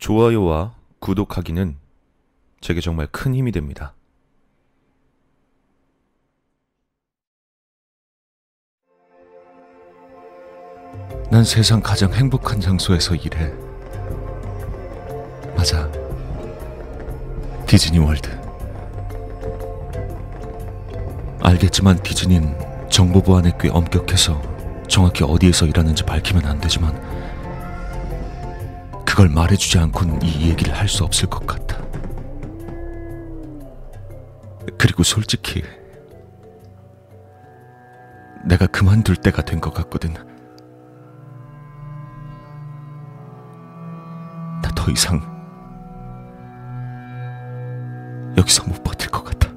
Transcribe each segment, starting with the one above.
좋아요와 구독하기는 제게 정말 큰 힘이 됩니다. 난 세상 가장 행복한 장소에서 일해. 맞아. 디즈니 월드. 알겠지만 디즈니는 정보 보안에 꽤 엄격해서 정확히 어디에서 일하는지 밝히면 안 되지만 그걸 말해주지 않고는 이 얘기를 할 수 없을 것 같아. 그리고 솔직히 내가 그만둘 때가 된 것 같거든. 나 더 이상 여기서 못 버틸 것 같아.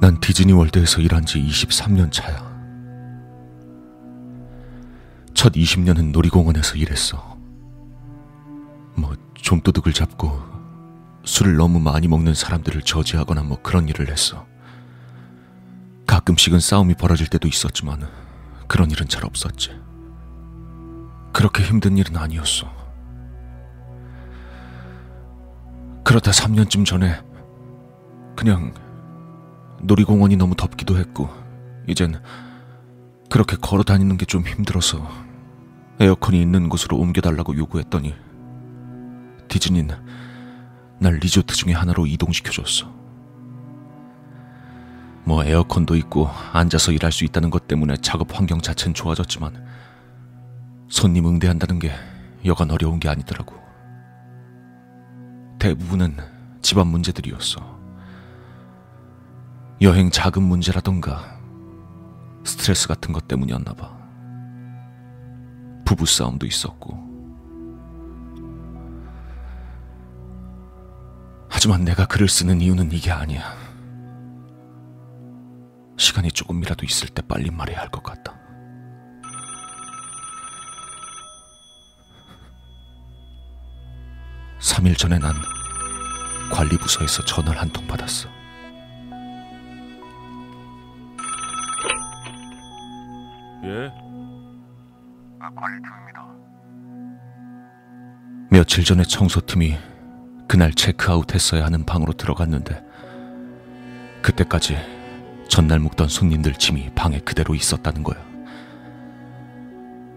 난 디즈니 월드에서 일한 지 23년 차야. 첫 20년은 놀이공원에서 일했어. 뭐, 좀도둑을 잡고 술을 너무 많이 먹는 사람들을 저지하거나 뭐 그런 일을 했어. 가끔씩은 싸움이 벌어질 때도 있었지만 그런 일은 잘 없었지. 그렇게 힘든 일은 아니었어. 그러다 3년쯤 전에 그냥 놀이공원이 너무 덥기도 했고 이젠 그렇게 걸어 다니는 게 좀 힘들어서 에어컨이 있는 곳으로 옮겨달라고 요구했더니 디즈니는 날 리조트 중에 하나로 이동시켜줬어. 뭐 에어컨도 있고 앉아서 일할 수 있다는 것 때문에 작업 환경 자체는 좋아졌지만 손님 응대한다는 게 여간 어려운 게 아니더라고. 대부분은 집안 문제들이었어. 여행 자금 문제라던가 스트레스 같은 것 때문이었나 봐. 부부싸움도 있었고. 하지만 내가 글을 쓰는 이유는 이게 아니야. 시간이 조금이라도 있을 때 빨리 말해야 할 것 같다. 삼일 전에 난 관리부서에서 전화를 한 통 받았어. 예? 며칠 전에 청소팀이 그날 체크아웃 했어야 하는 방으로 들어갔는데 그때까지 전날 묵던 손님들 짐이 방에 그대로 있었다는 거야.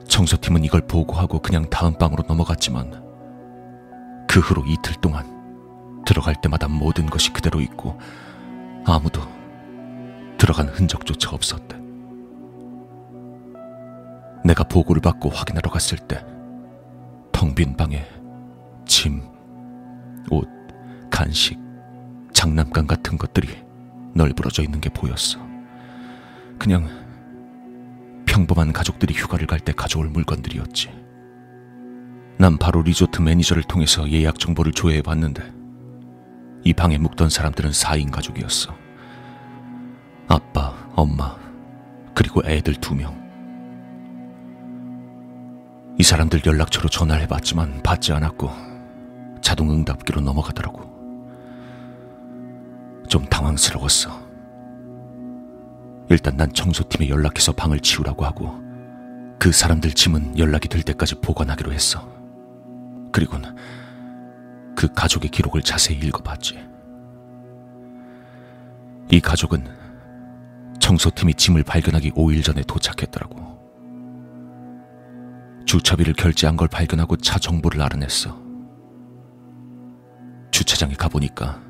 청소팀은 이걸 보고하고 그냥 다음 방으로 넘어갔지만 그 후로 이틀 동안 들어갈 때마다 모든 것이 그대로 있고 아무도 들어간 흔적조차 없었대. 내가 보고를 받고 확인하러 갔을 때 텅 빈 방에 짐, 옷, 간식, 장난감 같은 것들이 널브러져 있는 게 보였어. 그냥 평범한 가족들이 휴가를 갈 때 가져올 물건들이었지. 난 바로 리조트 매니저를 통해서 예약 정보를 조회해 봤는데 이 방에 묵던 사람들은 4인 가족이었어. 아빠, 엄마, 그리고 애들 두 명. 이 사람들 연락처로 전화를 해봤지만 받지 않았고 자동 응답기로 넘어가더라고. 좀 당황스러웠어. 일단 난 청소팀에 연락해서 방을 치우라고 하고 그 사람들 짐은 연락이 될 때까지 보관하기로 했어. 그리고는 그 가족의 기록을 자세히 읽어봤지. 이 가족은 청소팀이 짐을 발견하기 5일 전에 도착했더라고. 주차비를 결제한 걸 발견하고 차 정보를 알아냈어. 주차장에 가보니까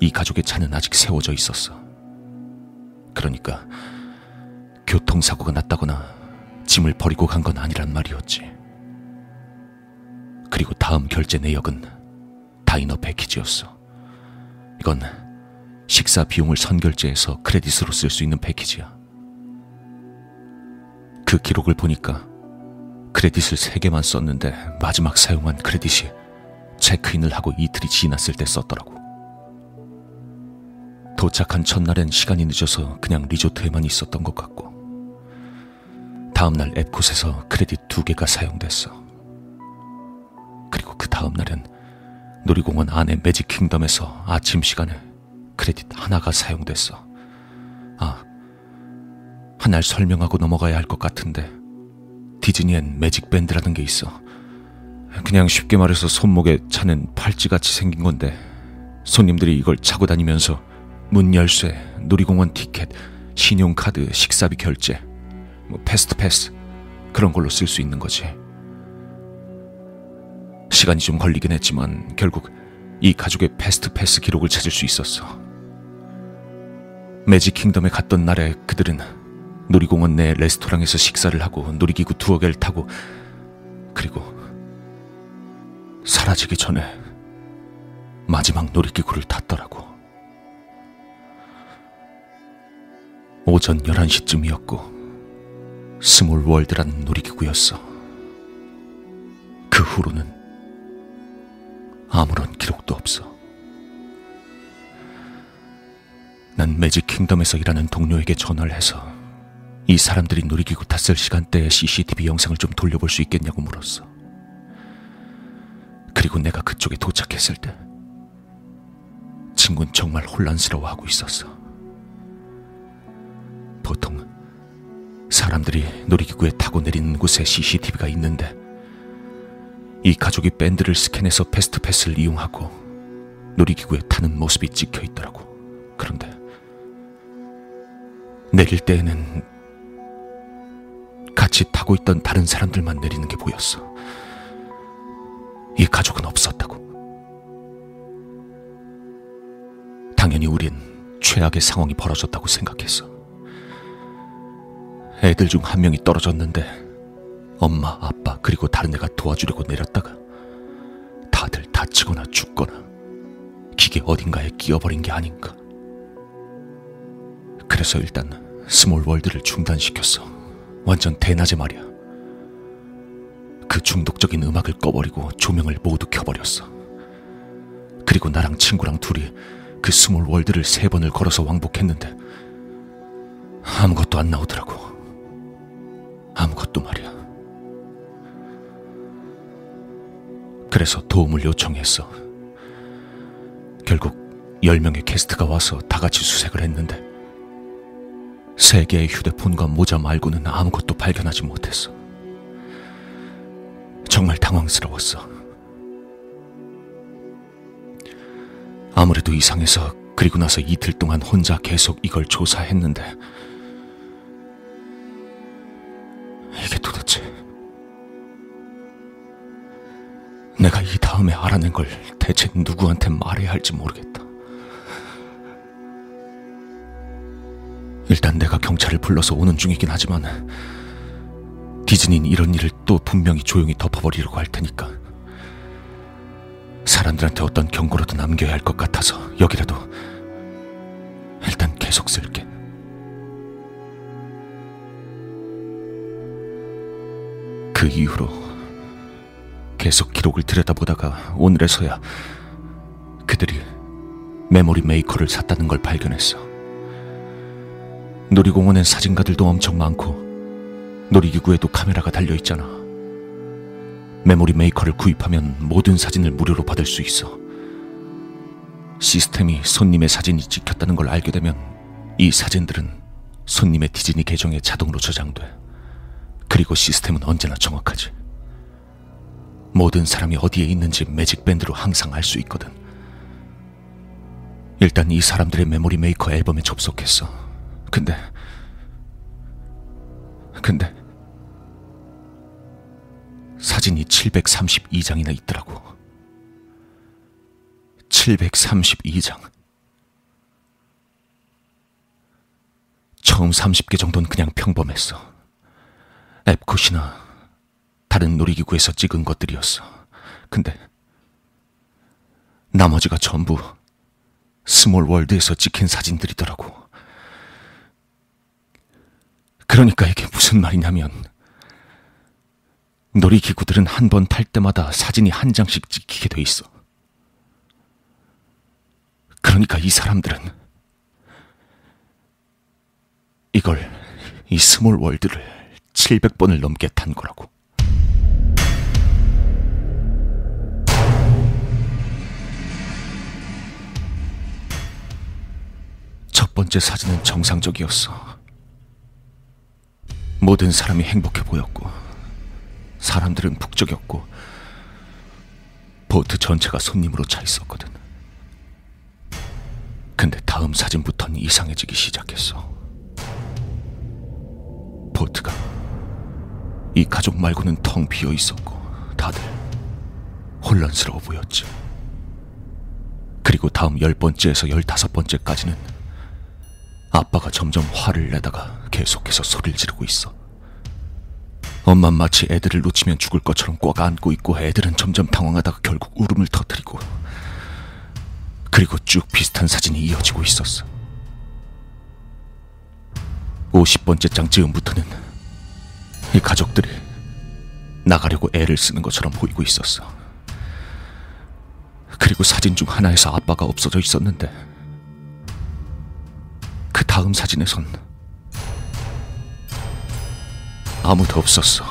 이 가족의 차는 아직 세워져 있었어. 그러니까 교통사고가 났다거나 짐을 버리고 간 건 아니란 말이었지. 그리고 다음 결제 내역은 다이너 패키지였어. 이건 식사 비용을 선결제해서 크레딧으로 쓸 수 있는 패키지야. 그 기록을 보니까 크레딧을 3개만 썼는데 마지막 사용한 크레딧이 체크인을 하고 이틀이 지났을 때 썼더라고. 도착한 첫날엔 시간이 늦어서 그냥 리조트에만 있었던 것 같고 다음날 앱콧에서 크레딧 두 개가 사용됐어. 그리고 그 다음날엔 놀이공원 안에 매직 킹덤에서 아침 시간에 크레딧 하나가 사용됐어. 아, 하나를 설명하고 넘어가야 할 것 같은데 디즈니엔 매직 밴드라는 게 있어. 그냥 쉽게 말해서 손목에 차는 팔찌같이 생긴 건데 손님들이 이걸 차고 다니면서 문 열쇠, 놀이공원 티켓, 신용카드, 식사비 결제, 뭐 Fast Pass 그런 걸로 쓸 수 있는 거지. 시간이 좀 걸리긴 했지만 결국 이 가족의 Fast Pass 기록을 찾을 수 있었어. Magic Kingdom에 갔던 날에 그들은 놀이공원 내 레스토랑에서 식사를 하고 놀이기구 두어 개를 타고 그리고 사라지기 전에 마지막 놀이기구를 탔더라고. 오전 11시쯤이었고 Small World라는 놀이기구였어. 그 후로는 아무런 기록도 없어. 난 Magic Kingdom에서 일하는 동료에게 전화를 해서 이 사람들이 놀이기구 탔을 시간대에 CCTV 영상을 좀 돌려볼 수 있겠냐고 물었어. 그리고 내가 그쪽에 도착했을 때 친구는 정말 혼란스러워하고 있었어. 보통 사람들이 놀이기구에 타고 내리는 곳에 CCTV가 있는데 이 가족이 밴드를 스캔해서 Fast Pass를 이용하고 놀이기구에 타는 모습이 찍혀 있더라고. 그런데 내릴 때에는 같이 타고 있던 다른 사람들만 내리는 게 보였어. 이 가족은 없었다고. 당연히 우린 최악의 상황이 벌어졌다고 생각했어. 애들 중 한 명이 떨어졌는데 엄마, 아빠, 그리고 다른 애가 도와주려고 내렸다가 다들 다치거나 죽거나 기계 어딘가에 끼어버린 게 아닌가. 그래서 일단 Small World를 중단시켰어. 완전 대낮에 말이야. 그 중독적인 음악을 꺼버리고 조명을 모두 켜버렸어. 그리고 나랑 친구랑 둘이 그 Small World를 세 번을 걸어서 왕복했는데 아무것도 안 나오더라고. 아무것도 말이야. 그래서 도움을 요청했어. 결국 10명의 캐스트가 와서 다 같이 수색을 했는데 세 개의 휴대폰과 모자 말고는 아무것도 발견하지 못했어. 정말 당황스러웠어. 아무래도 이상해서 그리고 나서 이틀 동안 혼자 계속 이걸 조사했는데 이게 도대체 내가 이 다음에 알아낸 걸 대체 누구한테 말해야 할지 모르겠다. 일단 내가 경찰을 불러서 오는 중이긴 하지만 디즈니는 이런 일을 또 분명히 조용히 덮어버리려고 할 테니까 사람들한테 어떤 경고라도 남겨야 할 것 같아서 여기라도 일단 계속 쓸게. 그 이후로 계속 기록을 들여다보다가 오늘에서야 그들이 Memory Maker를 샀다는 걸 발견했어. 놀이공원엔 사진가들도 엄청 많고 놀이기구에도 카메라가 달려 있잖아. Memory Maker를 구입하면 모든 사진을 무료로 받을 수 있어. 시스템이 손님의 사진이 찍혔다는 걸 알게 되면 이 사진들은 손님의 디즈니 계정에 자동으로 저장돼. 그리고 시스템은 언제나 정확하지. 모든 사람이 어디에 있는지 Magic Band로 항상 알 수 있거든. 일단 이 사람들의 Memory Maker 앨범에 접속했어. 근데 근데 사진이 732장이나 있더라고. 732장. 처음 30개 정도는 그냥 평범했어. Epcot이나 다른 놀이기구에서 찍은 것들이었어. 근데 나머지가 전부 Small World에서 찍힌 사진들이더라고. 그러니까 이게 무슨 말이냐면 놀이기구들은 한 번 탈 때마다 사진이 한 장씩 찍히게 돼 있어. 그러니까 이 사람들은 이걸 이 Small World를 700번을 넘게 탄 거라고. 첫 번째 사진은 정상적이었어. 모든 사람이 행복해 보였고 사람들은 북적였고 보트 전체가 손님으로 차 있었거든. 근데 다음 사진부터는 이상해지기 시작했어. 보트가 이 가족 말고는 텅 비어 있었고 다들 혼란스러워 보였지. 그리고 다음 열 번째에서 열다섯 번째까지는 아빠가 점점 화를 내다가 계속해서 소리를 지르고 있어. 엄만 마치 애들을 놓치면 죽을 것처럼 꽉 안고 있고 애들은 점점 당황하다가 결국 울음을 터뜨리고 그리고 쭉 비슷한 사진이 이어지고 있었어. 50번째 장 즈음부터는 이 가족들이 나가려고 애를 쓰는 것처럼 보이고 있었어. 그리고 사진 중 하나에서 아빠가 없어져 있었는데 그 다음 사진에선 아무도 없었어.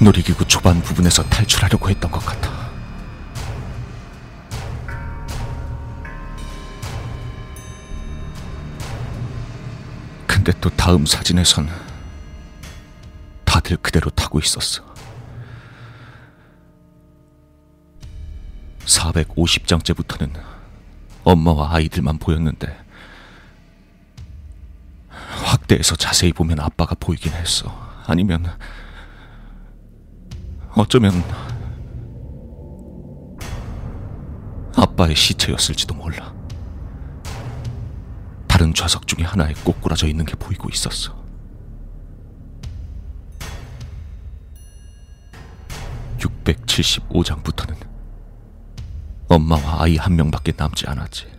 놀이기구 초반 부분에서 탈출하려고 했던 것 같아. 근데 또 다음 사진에선 다들 그대로 타고 있었어. 450장째부터는 엄마와 아이들만 보였는데 확대해서 자세히 보면 아빠가 보이긴 했어. 아니면 어쩌면 아빠의 시체였을지도 몰라. 다른 좌석 중에 하나에 꼬꾸라져 있는 게 보이고 있었어. (675장부터는) 엄마와 아이 한 명밖에 남지 않았지.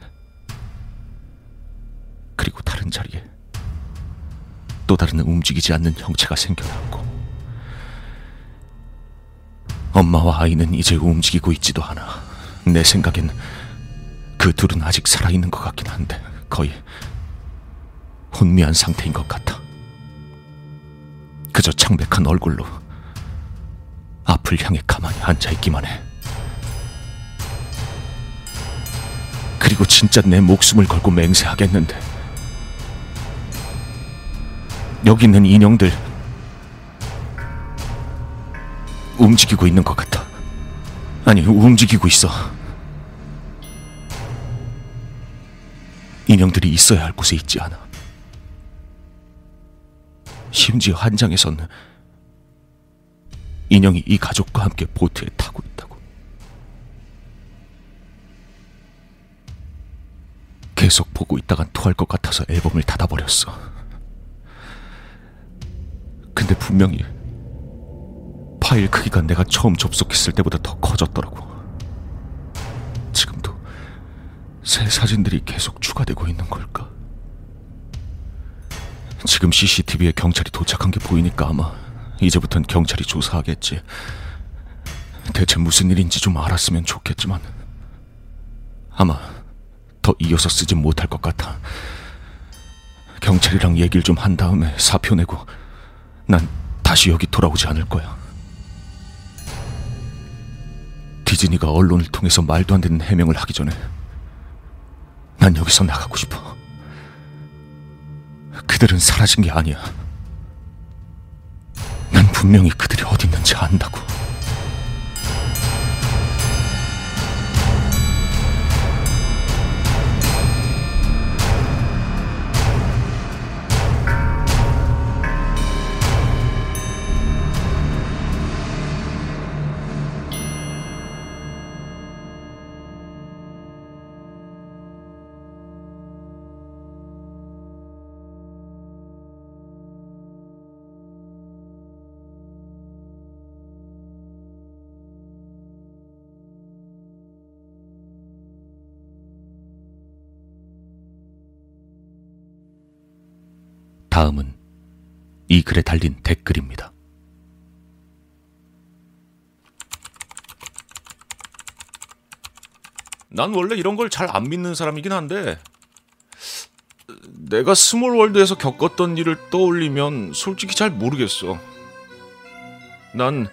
그리고 다른 자리에 또 다른 움직이지 않는 형체가 생겨났고 엄마와 아이는 이제 움직이고 있지도 않아. 내 생각엔 그 둘은 아직 살아있는 것 같긴 한데 거의 혼미한 상태인 것 같아. 그저 창백한 얼굴로 앞을 향해 가만히 앉아있기만 해. 그리고 진짜 내 목숨을 걸고 맹세하겠는데 여기 있는 인형들 움직이고 있는 것 같아. 아니, 움직이고 있어. 인형들이 있어야 할 곳에 있지 않아. 심지어 한 장에서는 인형이 이 가족과 함께 보트에 타고 있다고. 계속 보고 있다간 토할 것 같아서 앨범을 닫아버렸어. 근데 분명히 파일 크기가 내가 처음 접속했을 때보다 더 커졌더라고. 지금도 새 사진들이 계속 추가되고 있는 걸까? 지금 CCTV에 경찰이 도착한 게 보이니까 아마 이제부턴 경찰이 조사하겠지. 대체 무슨 일인지 좀 알았으면 좋겠지만 아마 더 이어서 쓰진 못할 것 같아. 경찰이랑 얘기를 좀 한 다음에 사표 내고 난 다시 여기 돌아오지 않을 거야. 디즈니가 언론을 통해서 말도 안 되는 해명을 하기 전에 난 여기서 나가고 싶어. 그들은 사라진 게 아니야. 난 분명히 그들이 어디 있는지 안다고. 다음은 이 글에 달린 댓글입니다. 난 원래 이런 걸 잘 안 믿는 사람이긴 한데 내가 Small World에서 겪었던 일을 떠올리면 솔직히 잘 모르겠어. 난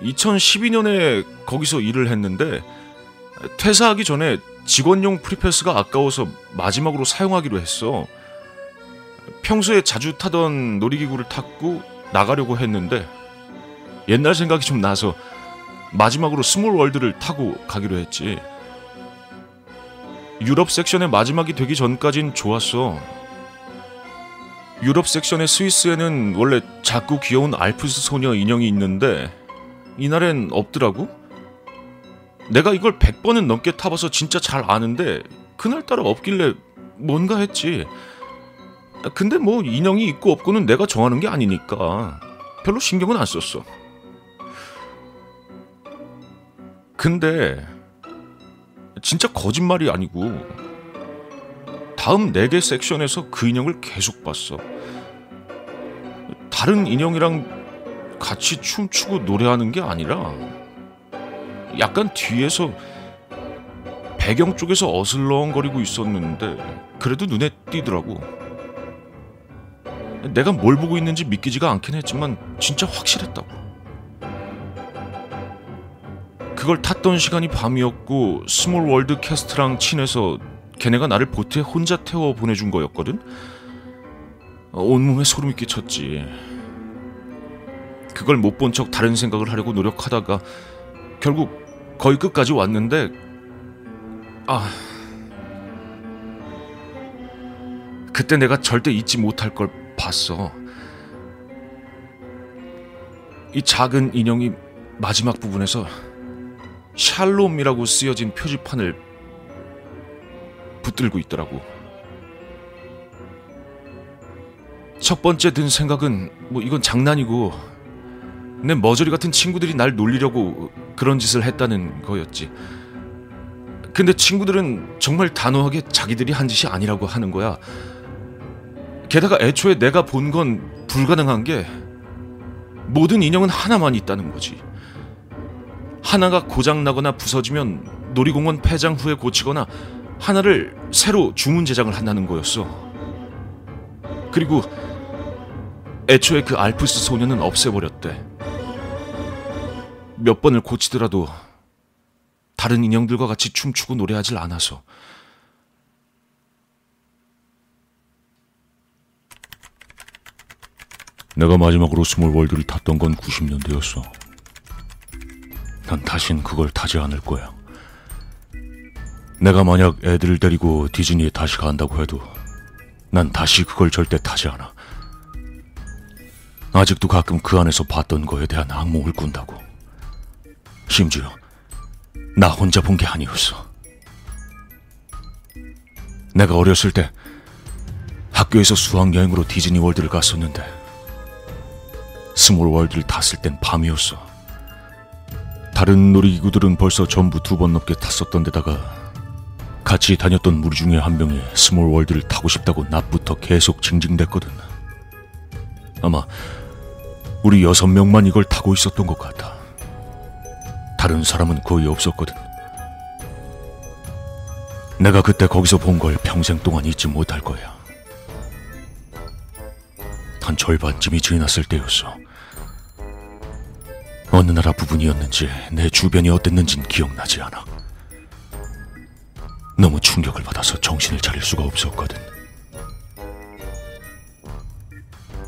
2012년에 거기서 일을 했는데 퇴사하기 전에 직원용 프리패스가 아까워서 마지막으로 사용하기로 했어. 평소에 자주 타던 놀이기구를 탔고 나가려고 했는데 옛날 생각이 좀 나서 마지막으로 Small World를 타고 가기로 했지. 유럽 섹션의 마지막이 되기 전까진 좋았어. 유럽 섹션의 스위스에는 원래 작고 귀여운 알프스 소녀 인형이 있는데 이날엔 없더라고. 내가 이걸 100번은 넘게 타봐서 진짜 잘 아는데 그날따라 없길래 뭔가 했지. 근데 뭐 인형이 있고 없고는 내가 정하는 게 아니니까 별로 신경은 안 썼어. 근데 진짜 거짓말이 아니고 다음 4개 섹션에서 그 인형을 계속 봤어. 다른 인형이랑 같이 춤추고 노래하는 게 아니라 약간 뒤에서 배경 쪽에서 어슬렁거리고 있었는데 그래도 눈에 띄더라고. 내가 뭘 보고 있는지 믿기지가 않긴 했지만 진짜 확실했다고. 그걸 탔던 시간이 밤이었고 스몰 월드 캐스트랑 친해서 걔네가 나를 보트에 혼자 태워 보내준 거였거든. 온몸에 소름이 끼쳤지. 그걸 못 본 척 다른 생각을 하려고 노력하다가 결국 거의 끝까지 왔는데 아 그때 내가 절대 잊지 못할 걸 봤어. 이 작은 인형이 마지막 부분에서 샬롬이라고 쓰여진 표지판을 붙들고 있더라고. 첫 번째 든 생각은 뭐 이건 장난이고 내 머저리 같은 친구들이 날 놀리려고 그런 짓을 했다는 거였지. 근데 친구들은 정말 단호하게 자기들이 한 짓이 아니라고 하는 거야. 게다가 애초에 내가 본 건 불가능한 게 모든 인형은 하나만 있다는 거지. 하나가 고장나거나 부서지면 놀이공원 폐장 후에 고치거나 하나를 새로 주문 제작을 한다는 거였어. 그리고 애초에 그 알프스 소녀는 없애버렸대. 몇 번을 고치더라도 다른 인형들과 같이 춤추고 노래하질 않아서. 내가 마지막으로 스몰 월드를 탔던 건 90년대였어. 난 다신 그걸 타지 않을 거야. 내가 만약 애들을 데리고 디즈니에 다시 간다고 해도 난 다시 그걸 절대 타지 않아. 아직도 가끔 그 안에서 봤던 거에 대한 악몽을 꾼다고. 심지어 나 혼자 본 게 아니었어. 내가 어렸을 때 학교에서 수학여행으로 디즈니 월드를 갔었는데 스몰 월드를 탔을 땐 밤이었어. 다른 놀이기구들은 벌써 전부 두 번 넘게 탔었던 데다가 같이 다녔던 무리 중에 한 명이 스몰 월드를 타고 싶다고 낮부터 계속 징징댔거든. 아마 우리 여섯 명만 이걸 타고 있었던 것 같아. 다른 사람은 거의 없었거든. 내가 그때 거기서 본 걸 평생 동안 잊지 못할 거야. 한 절반쯤이 지났을 때였어. 어느 나라 부분이었는지 내 주변이 어땠는진 기억나지 않아. 너무 충격을 받아서 정신을 차릴 수가 없었거든.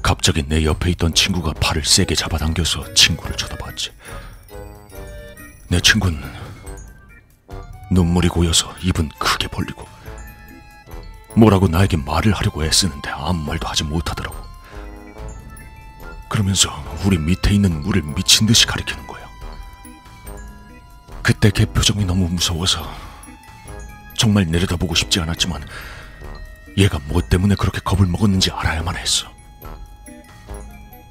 갑자기 내 옆에 있던 친구가 팔을 세게 잡아당겨서 친구를 쳐다봤지. 내 친구는 눈물이 고여서 입은 크게 벌리고 뭐라고 나에게 말을 하려고 애쓰는데 아무 말도 하지 못하더라고. 그러면서 우리 밑에 있는 물을 미친 듯이 가리키는 거야. 그때 걔 표정이 너무 무서워서 정말 내려다보고 싶지 않았지만 얘가 뭐 때문에 그렇게 겁을 먹었는지 알아야만 했어.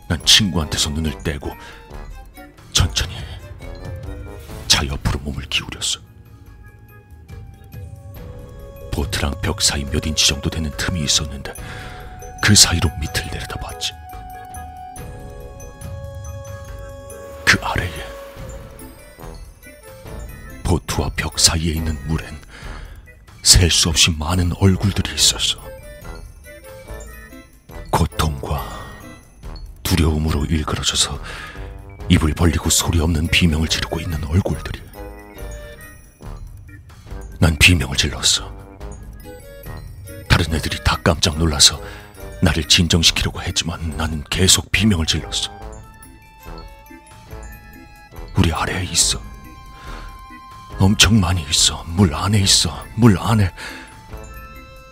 난 친구한테서 눈을 떼고 천천히 차 옆으로 몸을 기울였어. 보트랑 벽 사이 몇 인치 정도 되는 틈이 있었는데 그 사이로 밑을 내려 보트와 벽 사이에 있는 물엔 셀 수 없이 많은 얼굴들이 있었어. 고통과 두려움으로 일그러져서 입을 벌리고 소리 없는 비명을 지르고 있는 얼굴들이. 난 비명을 질렀어. 다른 애들이 다 깜짝 놀라서 나를 진정시키려고 했지만 나는 계속 비명을 질렀어. 우리 아래에 있어. 엄청 많이 있어. 물 안에 있어. 물 안에.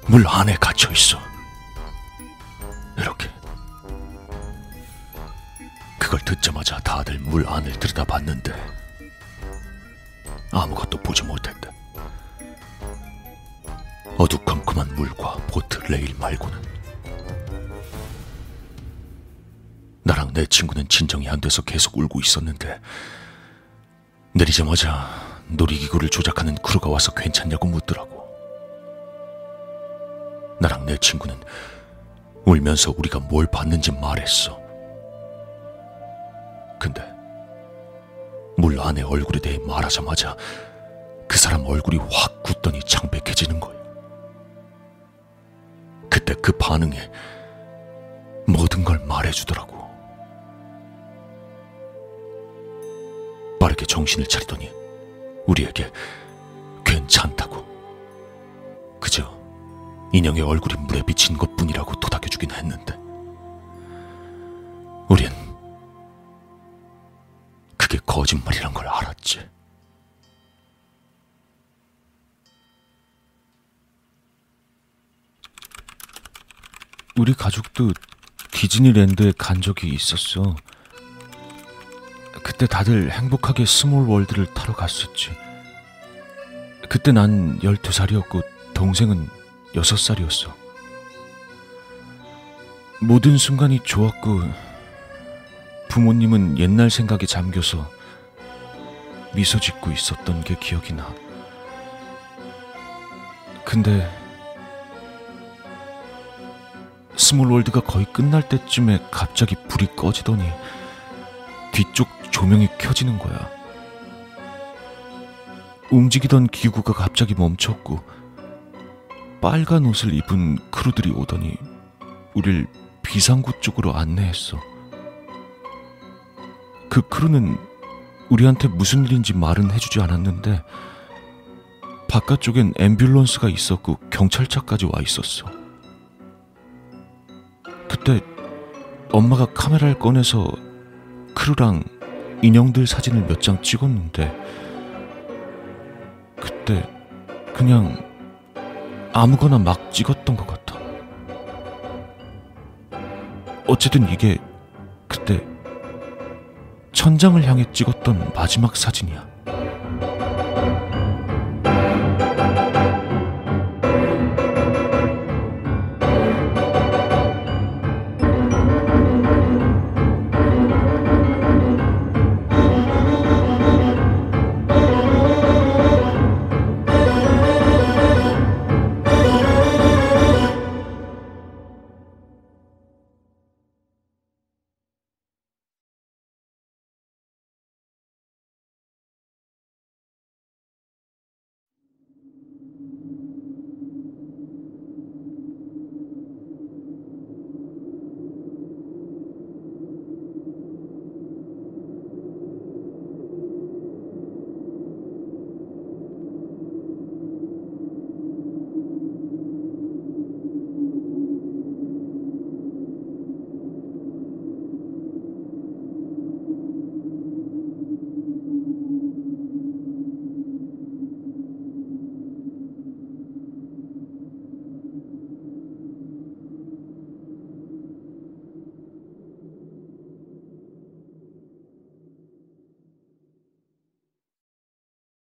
물 안에 갇혀 있어. 이렇게. 그걸 듣자마자 다들 물 안을 들여다봤는데 아무것도 보지 못했다. 어두컴컴한 물과 보트 레일 말고는 나랑 내 친구는 진정이 안 돼서 계속 울고 있었는데 내리자마자 놀이기구를 조작하는 crew가 와서 괜찮냐고 묻더라고. 나랑 내 친구는 울면서 우리가 뭘 봤는지 말했어. 근데 물 안에 얼굴에 대해 말하자마자 그 사람 얼굴이 확 굳더니 창백해지는 거야. 그때 그 반응에 모든 걸 말해주더라고. 빠르게 정신을 차리더니 우리에게 괜찮다고. 그저 인형의 얼굴이 물에 비친 것 뿐이라고 도닥여주긴 했는데. 우린 그게 거짓말이란 걸 알았지. 우리 가족도 디즈니랜드에 간 적이 있었어. 그때 다들 행복하게 스몰 월드를 타러 갔었지. 그때 난 12살이었고 동생은 6살이었어. 모든 순간이 좋았고 부모님은 옛날 생각에 잠겨서 미소 짓고 있었던 게 기억이 나. 근데 스몰 월드가 거의 끝날 때쯤에 갑자기 불이 꺼지더니 뒤쪽 조명이 켜지는 거야. 움직이던 기구가 갑자기 멈췄고 빨간 옷을 입은 크루들이 오더니 우릴 비상구 쪽으로 안내했어. 그 크루는 우리한테 무슨 일인지 말은 해주지 않았는데 바깥쪽엔 앰뷸런스가 있었고 경찰차까지 와 있었어. 그때 엄마가 카메라를 꺼내서 크루랑 인형들 사진을 몇 장 찍었는데 그때 그냥 아무거나 막 찍었던 것 같아. 어쨌든 이게 그때 천장을 향해 찍었던 마지막 사진이야.